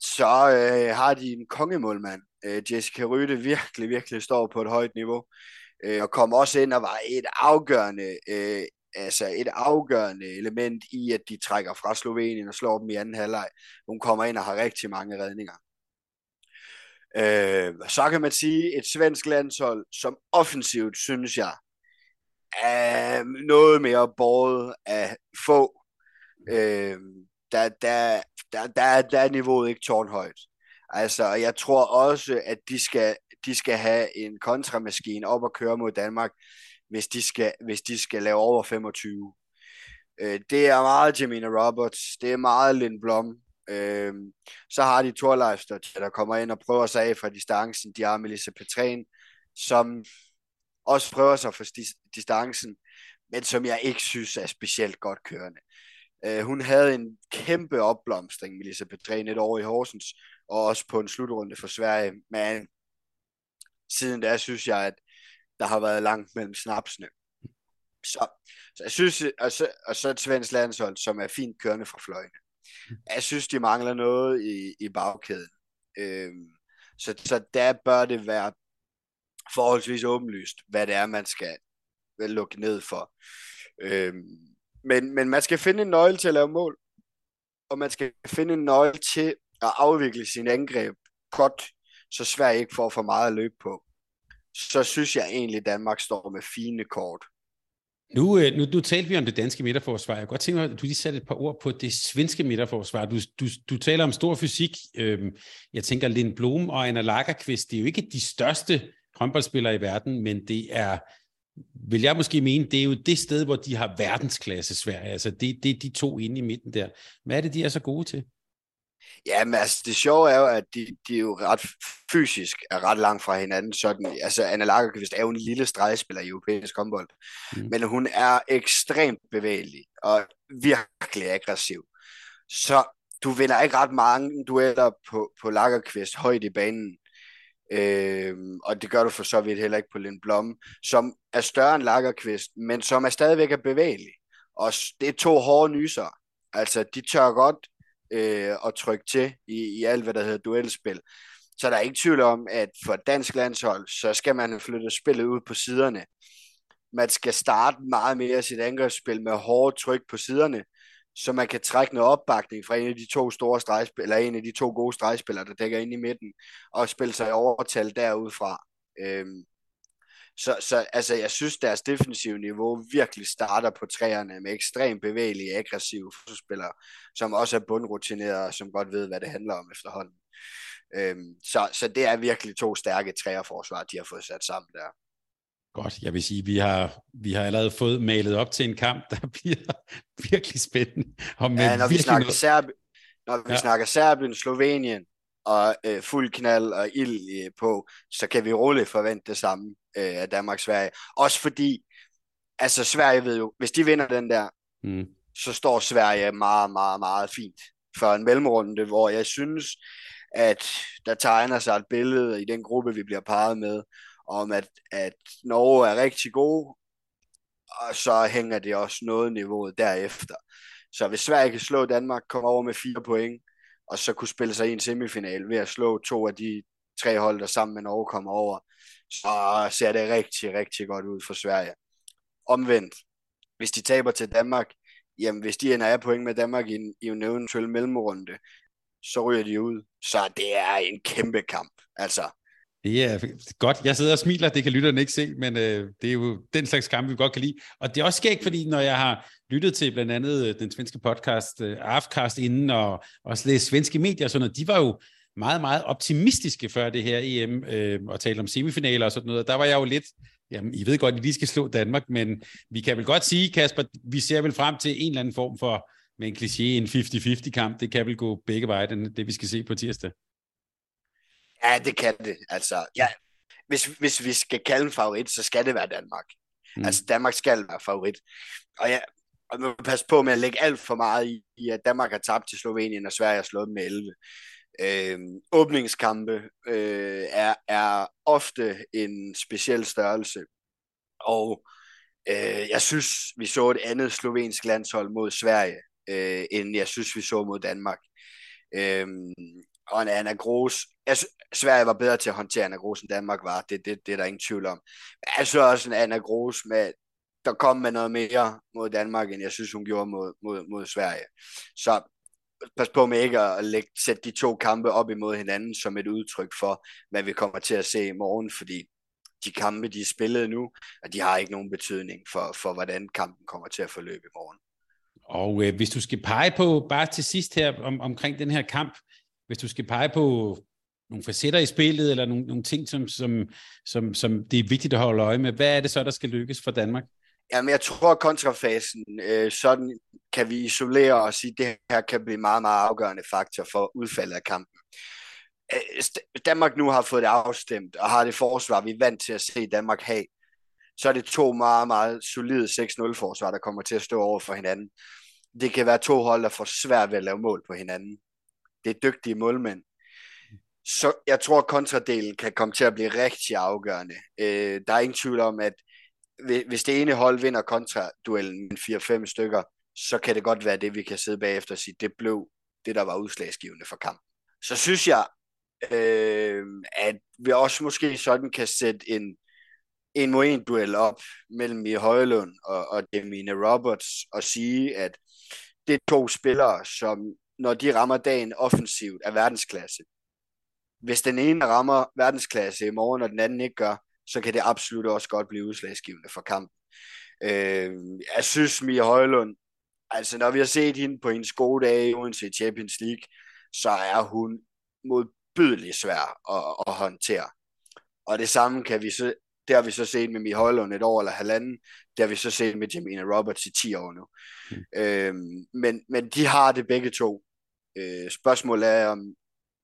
S2: Så øh, har de en kongemålmand. Øh, Jessica Rytte virkelig, virkelig står på et højt niveau. Øh, og kom også ind og var et afgørende, øh, altså et afgørende element i, at de trækker fra Slovenien og slår dem i anden halvleg. Hun kommer ind og har rigtig mange redninger. Øh, så kan man sige, et svensk landshold, som offensivt, synes jeg, er noget mere båret af få. Øh, der, der, der, der, der er niveauet ikke tårnhøjt. Altså, jeg tror også, at de skal, de skal have en kontramaskine op og køre mod Danmark, hvis de skal, hvis de skal lave over 25. Øh, det er meget Jamina Roberts, det er meget Lindblom. Øh, så har de Thorleifster, der kommer ind og prøver sig af fra distancen. De har Melissa Petræn, som også prøver sig for distancen, men som jeg ikke synes er specielt godt kørende. Øh, hun havde en kæmpe opblomstring, Melissa Petræn, et år i Horsens, og også på en slutrunde for Sverige. Men siden da synes jeg, at der har været langt mellem snapsene. Så, så jeg synes, og så, og så et svensk landshold, som er fint kørende fra fløjene. Jeg synes, de mangler noget i, i bagkæden. Øhm, så, så der bør det være forholdsvis åbenlyst, hvad det er, man skal øh, lukke ned for. Øhm, men, men man skal finde en nøgle til at lave mål, og man skal finde en nøgle til at afvikle sin angreb godt, så Sverige ikke får for meget at løbe på. Så synes jeg egentlig, at Danmark står med fine kort.
S1: Nu, øh, nu, nu talte vi om det danske midterforsvar. Jeg kunne godt tænke mig, at du lige satte et par ord på det svenske midterforsvar. Du, du, du taler om stor fysik. Øhm, jeg tænker, Lind Blom og Anna Lagerqvist, det er jo ikke de største håndboldspillere i verden, men det er, vil jeg måske mene, det er jo det sted, hvor de har verdensklasse Sverige. Altså det, det er de to inde i midten der. Hvad er det, de er så gode til?
S2: Ja, men altså, det sjove er jo, at de, de er jo ret fysisk er ret langt fra hinanden. Sådan, altså, Anna Lagerqvist er jo en lille stregspiller i europæisk håndbold, mm. men hun er ekstremt bevægelig og virkelig aggressiv. Så du vinder ikke ret mange dueller på, på Lagerqvist højt i banen. Øhm, og det gør du for så vidt heller ikke på Lind Blom, som er større end Lagerqvist, men som er stadigvæk er bevægelig. Og det er to hårde nyser. Altså, de tør godt øh, at trykke til i, i alt, hvad der hedder duelspil. Så der er ikke tvivl om, at for dansk landshold, så skal man flytte spillet ud på siderne. Man skal starte meget mere sit angrebsspil med hårdt tryk på siderne, så man kan trække noget opbakning fra en af de to store stregspil, eller en af de to gode stregspillere, der dækker ind i midten, og spille sig i overtal derudfra. Øhm, så, så altså, jeg synes, deres defensive niveau virkelig starter på træerne med ekstremt bevægelige, aggressive spillere, som også er bundrutinerede, og som godt ved, hvad det handler om efterhånden. Øhm, så, så det er virkelig to stærke træerforsvar, de har fået sat sammen der.
S1: Godt, jeg vil sige, vi har, vi har allerede fået malet op til en kamp, der (laughs) bliver virkelig spændende.
S2: Og med ja, når vi snakker, noget... Serbi- når vi ja. snakker Serbien, Slovenien, og øh, fuld knald og ild på, så kan vi roligt forvente det samme øh, af Danmark-Sverige. Også fordi, altså Sverige ved jo, hvis de vinder den der, mm. så står Sverige meget, meget, meget fint for en mellemrunde, hvor jeg synes, at der tegner sig et billede i den gruppe, vi bliver parret med, om at, at Norge er rigtig gode, og så hænger det også noget niveauet derefter. Så hvis Sverige kan slå Danmark, komme over med fire point, og så kunne spille sig i en semifinal ved at slå to af de tre hold, der sammen med Norge kommer over, så ser det rigtig, rigtig godt ud for Sverige. Omvendt, hvis de taber til Danmark, jamen hvis de ender af point med Danmark i en, i en eventuel mellemrunde, så ryger de ud. Så det er en kæmpe kamp. Altså,
S1: det er godt. Jeg sidder og smiler, det kan lytterne ikke se, men øh, det er jo den slags kampe, vi godt kan lide. Og det er også skægt, fordi når jeg har lyttet til blandt andet øh, den svenske podcast øh, Afkast inden, og også læst svenske medier og sådan noget, de var jo meget, meget optimistiske før det her EM, øh, og talte om semifinaler og sådan noget. Der var jeg jo lidt, jamen, I ved godt, at vi skal slå Danmark, men vi kan vel godt sige, Kasper, vi ser vel frem til en eller anden form for, med en kliché, en 50-50 kamp. Det kan vel gå begge veje, det vi skal se på tirsdag.
S2: Ja, det kan det. Altså, ja, hvis, hvis vi skal kalde en favorit, så skal det være Danmark. Mm. Altså, Danmark skal være favorit. Og ja, og man passe på med at lægge alt for meget i, i, at Danmark har tabt til Slovenien, og Sverige har slået med 11. Øh, åbningskampe øh, er, er ofte en speciel størrelse. Og øh, jeg synes, vi så et andet slovensk landshold mod Sverige, øh, end jeg synes, vi så mod Danmark. Øh, og en Anna Gros. Jeg Sverige var bedre til at håndtere Anna Gros, end Danmark var. Det, det, det er der ingen tvivl om. Men jeg synes også, en Anna Gros, med, der kom med noget mere mod Danmark, end jeg synes, hun gjorde mod, mod, mod Sverige. Så pas på med ikke at lægge, sætte de to kampe op imod hinanden som et udtryk for, hvad vi kommer til at se i morgen, fordi de kampe, de er spillet nu, at de har ikke nogen betydning for, for hvordan kampen kommer til at forløbe i morgen.
S1: Og øh, hvis du skal pege på, bare til sidst her om, omkring den her kamp, hvis du skal pege på nogle facetter i spillet, eller nogle, nogle ting, som, som, som, som det er vigtigt at holde øje med, hvad er det så, der skal lykkes for Danmark?
S2: Jamen, jeg tror, at kontrafasen, øh, sådan kan vi isolere og sige, at det her kan blive meget, meget afgørende faktor for udfaldet af kampen. Øh, Danmark nu har fået det afstemt, og har det forsvar, vi er vant til at se Danmark have, så er det to meget, meget solide 6-0-forsvar, der kommer til at stå over for hinanden. Det kan være to hold, der får svært ved at lave mål på hinanden. Det er dygtige målmænd. Så jeg tror, at kontradelen kan komme til at blive rigtig afgørende. Øh, der er ingen tvivl om, at hvis det ene hold vinder kontraduellen med 4-5 stykker, så kan det godt være det, vi kan sidde bagefter og sige, det blev det, der var udslagsgivende for kampen. Så synes jeg, øh, at vi også måske sådan kan sætte en en mod en duel op mellem Mie Højlund og, og Demine Roberts og sige, at det er to spillere, som når de rammer dagen offensivt er verdensklasse. Hvis den ene rammer verdensklasse i morgen, og den anden ikke gør, så kan det absolut også godt blive udslagsgivende for kampen. Øh, jeg synes, Mia Højlund, altså når vi har set hende på hendes gode dage uden Champions League, så er hun modbydeligt svær at, at håndtere. Og det samme kan vi så, det har vi så set med Mia Højlund et år eller halvanden, det har vi så set med Jamina Roberts i 10 år nu. Mm. Øh, men, men de har det begge to. Øh, spørgsmålet er, om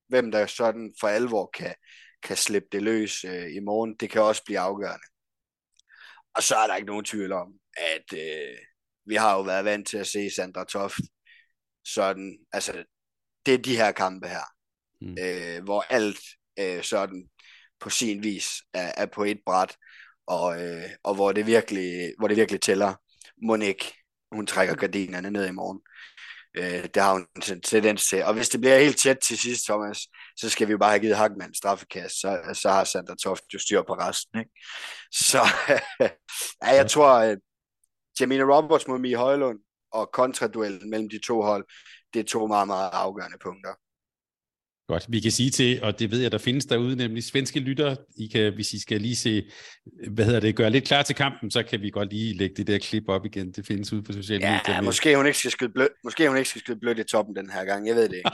S2: hvem der sådan for alvor kan, kan slippe det løs øh, i morgen. Det kan også blive afgørende. Og så er der ikke nogen tvivl om, at øh, vi har jo været vant til at se Sandra Toft sådan, altså det er de her kampe her, mm. øh, hvor alt øh, sådan på sin vis er, er på et bræt, og, øh, og hvor, det virkelig, hvor det virkelig tæller. Monique, hun trækker gardinerne ned i morgen. Øh, det har hun en tendens til. Og hvis det bliver helt tæt til sidst, Thomas, så skal vi jo bare have givet Hackmann straffekast, så, så har Sandra Toft jo styr på resten. Ikke? Så (laughs) ja, jeg tror, at Jamina Roberts mod Mie Højlund og kontraduellen mellem de to hold, det er to meget, meget afgørende punkter.
S1: Godt. Vi kan sige til, og det ved jeg, der findes derude, nemlig svenske lytter. I kan, hvis I skal lige se, hvad hedder det, gøre lidt klar til kampen, så kan vi godt lige lægge det der klip op igen. Det findes ude på sociale
S2: ja,
S1: medier.
S2: Ja, måske hun ikke skal skyde blød, måske hun ikke skal skyde blødt i toppen den her gang. Jeg ved det ikke.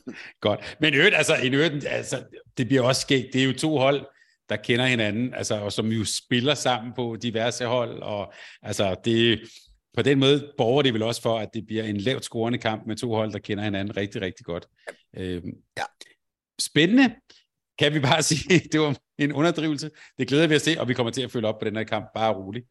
S2: (laughs)
S1: godt. Men øvrigt, altså, en øvrigt, altså, det bliver også skægt. Det er jo to hold, der kender hinanden, altså, og som jo spiller sammen på diverse hold. Og, altså, det, på den måde borger det vel også for, at det bliver en lavt scorende kamp med to hold, der kender hinanden rigtig, rigtig godt. Øhm, ja. Spændende, kan vi bare (laughs) sige. Det var en underdrivelse. Det glæder vi at se, og vi kommer til at følge op på den her kamp, bare roligt.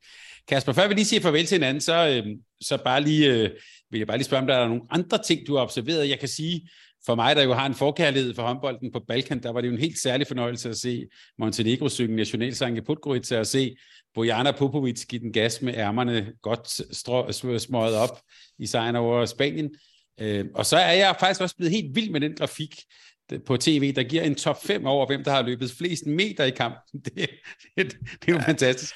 S1: Kasper, før vi lige siger farvel til hinanden, så, øhm, så bare lige, øh, vil jeg bare lige spørge, om der er nogle andre ting, du har observeret. Jeg kan sige, for mig, der jo har en forkærlighed for håndbolden på Balkan, der var det jo en helt særlig fornøjelse at se Montenegro synge nationalsang i Podgorica og se Bojana Popovic give den gas med ærmerne godt smøget op i sejren over Spanien. Øh, og så er jeg faktisk også blevet helt vild med den grafik på tv, der giver en top 5 over, hvem der har løbet flest meter i kampen. (laughs) Det, det, det er jo fantastisk.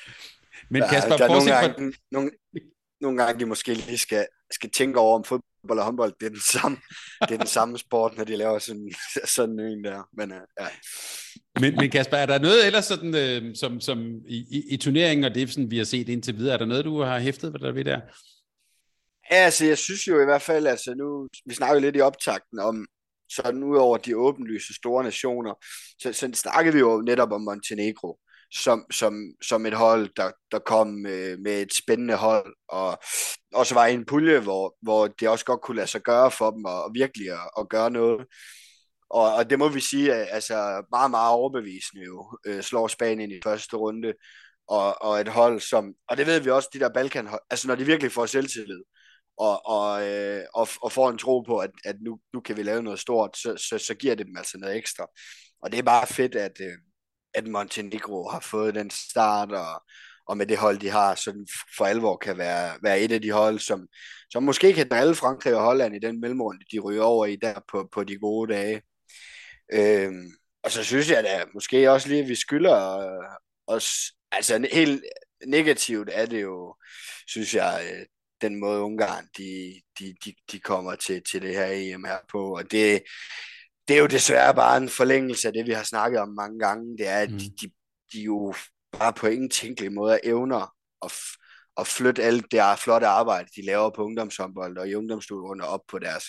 S2: Men Kasper, ja, nogle gange, for... nogle, nogle gange de måske lige skal, skal tænke over, om fodbold og håndbold, det er den samme, det er den samme sport, når de laver sådan, sådan en der. Men, uh, ja.
S1: men, men Kasper, er der noget ellers sådan, øh, som, som i, i, i turneringen, og det sådan, vi har set indtil videre, er der noget, du har hæftet der ved der?
S2: Ja, altså jeg synes jo i hvert fald, altså nu, vi snakker lidt i optakten om, sådan ud over de åbenlyse store nationer, så, så snakker vi jo netop om Montenegro som, som, som et hold, der, der kom med, med et spændende hold, og også var i en pulje, hvor, hvor det også godt kunne lade sig gøre for dem, og, og virkelig at, at gøre noget. Og, og det må vi sige, altså meget, meget overbevisende jo, øh, slår Spanien i første runde, og, og et hold som, og det ved vi også, de der Balkan altså når de virkelig får selvtillid, og, og, øh, og, og får en tro på, at, at nu, nu kan vi lave noget stort, så, så, så giver det dem altså noget ekstra. Og det er bare fedt, at, øh, at Montenegro har fået den start, og, og med det hold, de har, så for alvor kan være, være et af de hold, som, som måske kan drille Frankrig og Holland i den mellemrunde, de ryger over i der på, på de gode dage. Øhm, og så synes jeg da måske også lige, at vi skylder øh, os, altså helt negativt er det jo, synes jeg, øh, den måde Ungarn de, de, de, de kommer til, til det her EM her på. Og det, det er jo desværre bare en forlængelse af det, vi har snakket om mange gange. Det er, at mm. de, de, jo bare på ingen tænkelig måde evner at, at flytte alt det flotte arbejde, de laver på ungdomshåndbold og i ungdomsstudierne op på deres,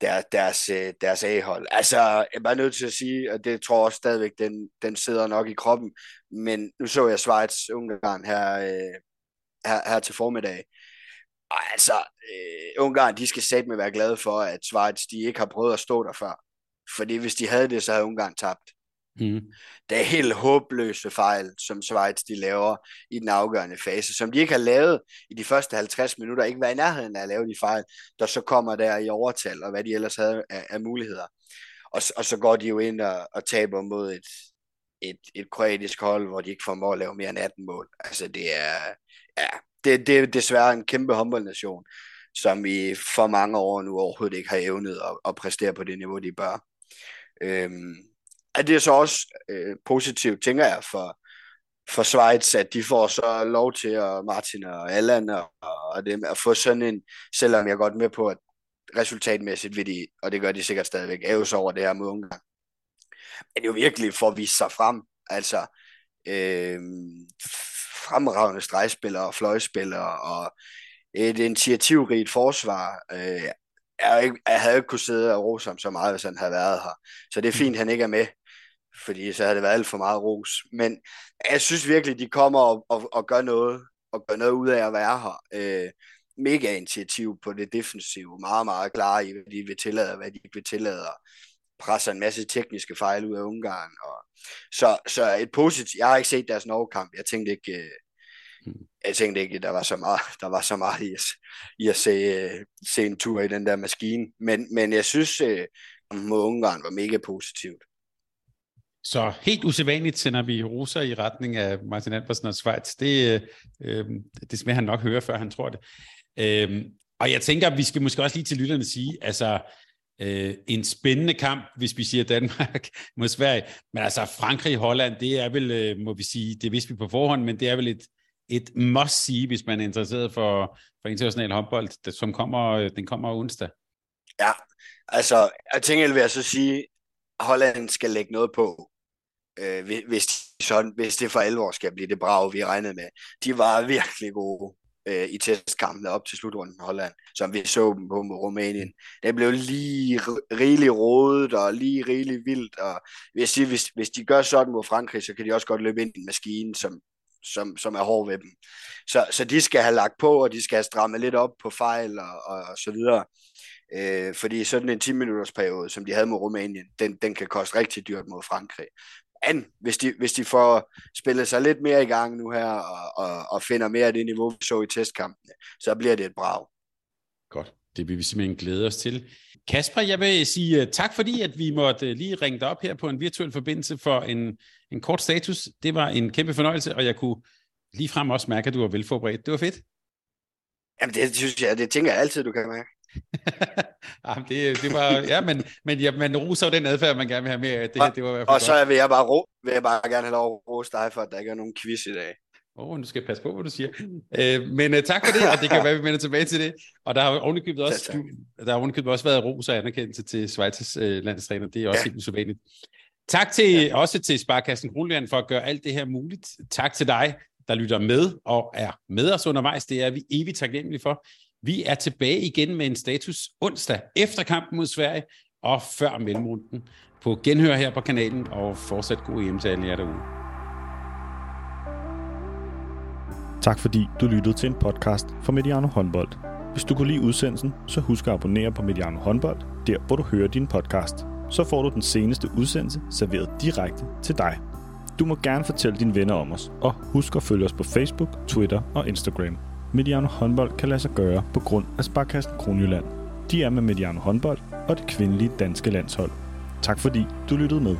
S2: der, deres, øh, deres A-hold. Altså, jeg er bare nødt til at sige, og det tror jeg også stadigvæk, den, den sidder nok i kroppen, men nu så jeg Schweiz Ungarn her, øh, her, her til formiddag. Og altså, øh, Ungarn, de skal satme være glade for, at Schweiz, de ikke har prøvet at stå der før. Fordi hvis de havde det, så havde Ungarn tabt. Mm. Det er helt håbløse fejl, som Schweiz de laver i den afgørende fase, som de ikke har lavet i de første 50 minutter, ikke været i nærheden af at lave de fejl, der så kommer der i overtal, og hvad de ellers havde af, af muligheder. Og, og så går de jo ind og, og taber mod et, et, et kroatisk hold, hvor de ikke får at lave mere end 18 mål. Altså det er, ja, det, det er desværre en kæmpe håndboldnation, som i for mange år nu overhovedet ikke har evnet at, at præstere på det niveau, de bør. Øhm, er det så også øh, positivt, tænker jeg, for, for Schweiz, at de får så lov til, at Martin og Allan og, og dem, at få sådan en, selvom jeg er godt med på, at resultatmæssigt vil de, og det gør de sikkert stadigvæk, æves over det her mod Ungarn. Men jo virkelig for at vise sig frem, altså øh, fremragende stregspillere og fløjspillere og et initiativrigt forsvar. Øh, jeg, jeg havde ikke kunnet sidde og rose ham så meget, hvis han havde været her. Så det er fint, at han ikke er med fordi så havde det været alt for meget ros. Men jeg synes virkelig, de kommer og, og, og gør noget, og gør noget ud af at være her. Øh, mega initiativ på det defensive, meget, meget klare i, hvad de vil tillade, og hvad de ikke vil tillade, presser en masse tekniske fejl ud af Ungarn. Og, så, så et positivt, jeg har ikke set deres Norge-kamp, jeg tænkte ikke, øh, hmm. jeg tænkte ikke, der var så meget, der var så meget i at, i at se, øh, se en tur i den der maskine. Men, men jeg synes, øh, mod Ungarn var mega positivt.
S1: Så helt usædvanligt sender vi roser i retning af Martin Albersen og Schweiz. Det, øh, det skal han nok høre, før han tror det. Øh, og jeg tænker, vi skal måske også lige til lytterne sige, altså øh, en spændende kamp, hvis vi siger Danmark (laughs) mod Sverige. Men altså Frankrig-Holland, det er vel, øh, må vi sige, det vidste vi på forhånd, men det er vel et, et must-see, hvis man er interesseret for, for international håndbold, det, som kommer, øh, den kommer onsdag.
S2: Ja, altså, jeg tænker, vil jeg så sige, Holland skal lægge noget på øh, hvis, de sådan, hvis det for alvor skal blive det brag, vi regnede med. De var virkelig gode øh, i testkampene op til slutrunden Holland, som vi så dem på med Rumænien. Det blev lige rigeligt rådet og lige rigeligt vildt, og jeg sige, hvis, hvis de gør sådan mod Frankrig, så kan de også godt løbe ind i en maskine, som, som, som er hård ved dem. Så, så de skal have lagt på, og de skal have strammet lidt op på fejl og, og, og så videre. Øh, fordi sådan en 10 minutters periode, som de havde mod Rumænien, den, den kan koste rigtig dyrt mod Frankrig. Men hvis de, hvis de får spillet sig lidt mere i gang nu her, og, og, og finder mere af det niveau, vi så i testkampene, så bliver det et brag.
S1: Godt. Det vil vi simpelthen glæde os til. Kasper, jeg vil sige uh, tak, fordi at vi måtte uh, lige ringe dig op her på en virtuel forbindelse for en, en kort status. Det var en kæmpe fornøjelse, og jeg kunne lige frem også mærke, at du var velforberedt. Det var fedt.
S2: Jamen, det synes jeg, det tænker jeg altid, du kan mærke. (laughs)
S1: Jamen, det, det var, ja, men, men ja, man roser den adfærd, man gerne vil have med. Det,
S2: og,
S1: det var i hvert
S2: fald og så vil jeg, bare ro, vil jeg bare gerne have lov at rose dig for, at der ikke er nogen quiz i dag.
S1: Åh, oh, nu skal passe på, hvad du siger. Øh, men uh, tak for det, og det kan være, vi vender tilbage til det. Og der har ovenikøbet også, tak. der har ovenikøbet også været ros og anerkendelse til Schweiz's uh, landstræner. Det er også ja. helt usædvanligt. Tak til, ja. også til Sparkassen Kronland for at gøre alt det her muligt. Tak til dig, der lytter med og er med os undervejs. Det er vi evigt taknemmelige for. Vi er tilbage igen med en status onsdag efter kampen mod Sverige og før mellemrunden på genhør her på kanalen, og fortsat god hjem til alle jer derude.
S3: Tak fordi du lyttede til en podcast fra Mediano Håndbold. Hvis du kunne lide udsendelsen, så husk at abonnere på Mediano Håndbold, der hvor du hører din podcast. Så får du den seneste udsendelse serveret direkte til dig. Du må gerne fortælle dine venner om os, og husk at følge os på Facebook, Twitter og Instagram. Mediano håndbold kan lade sig gøre på grund af Sparkassen Kronjylland. De er med Mediano håndbold og det kvindelige danske landshold. Tak fordi du lyttede med.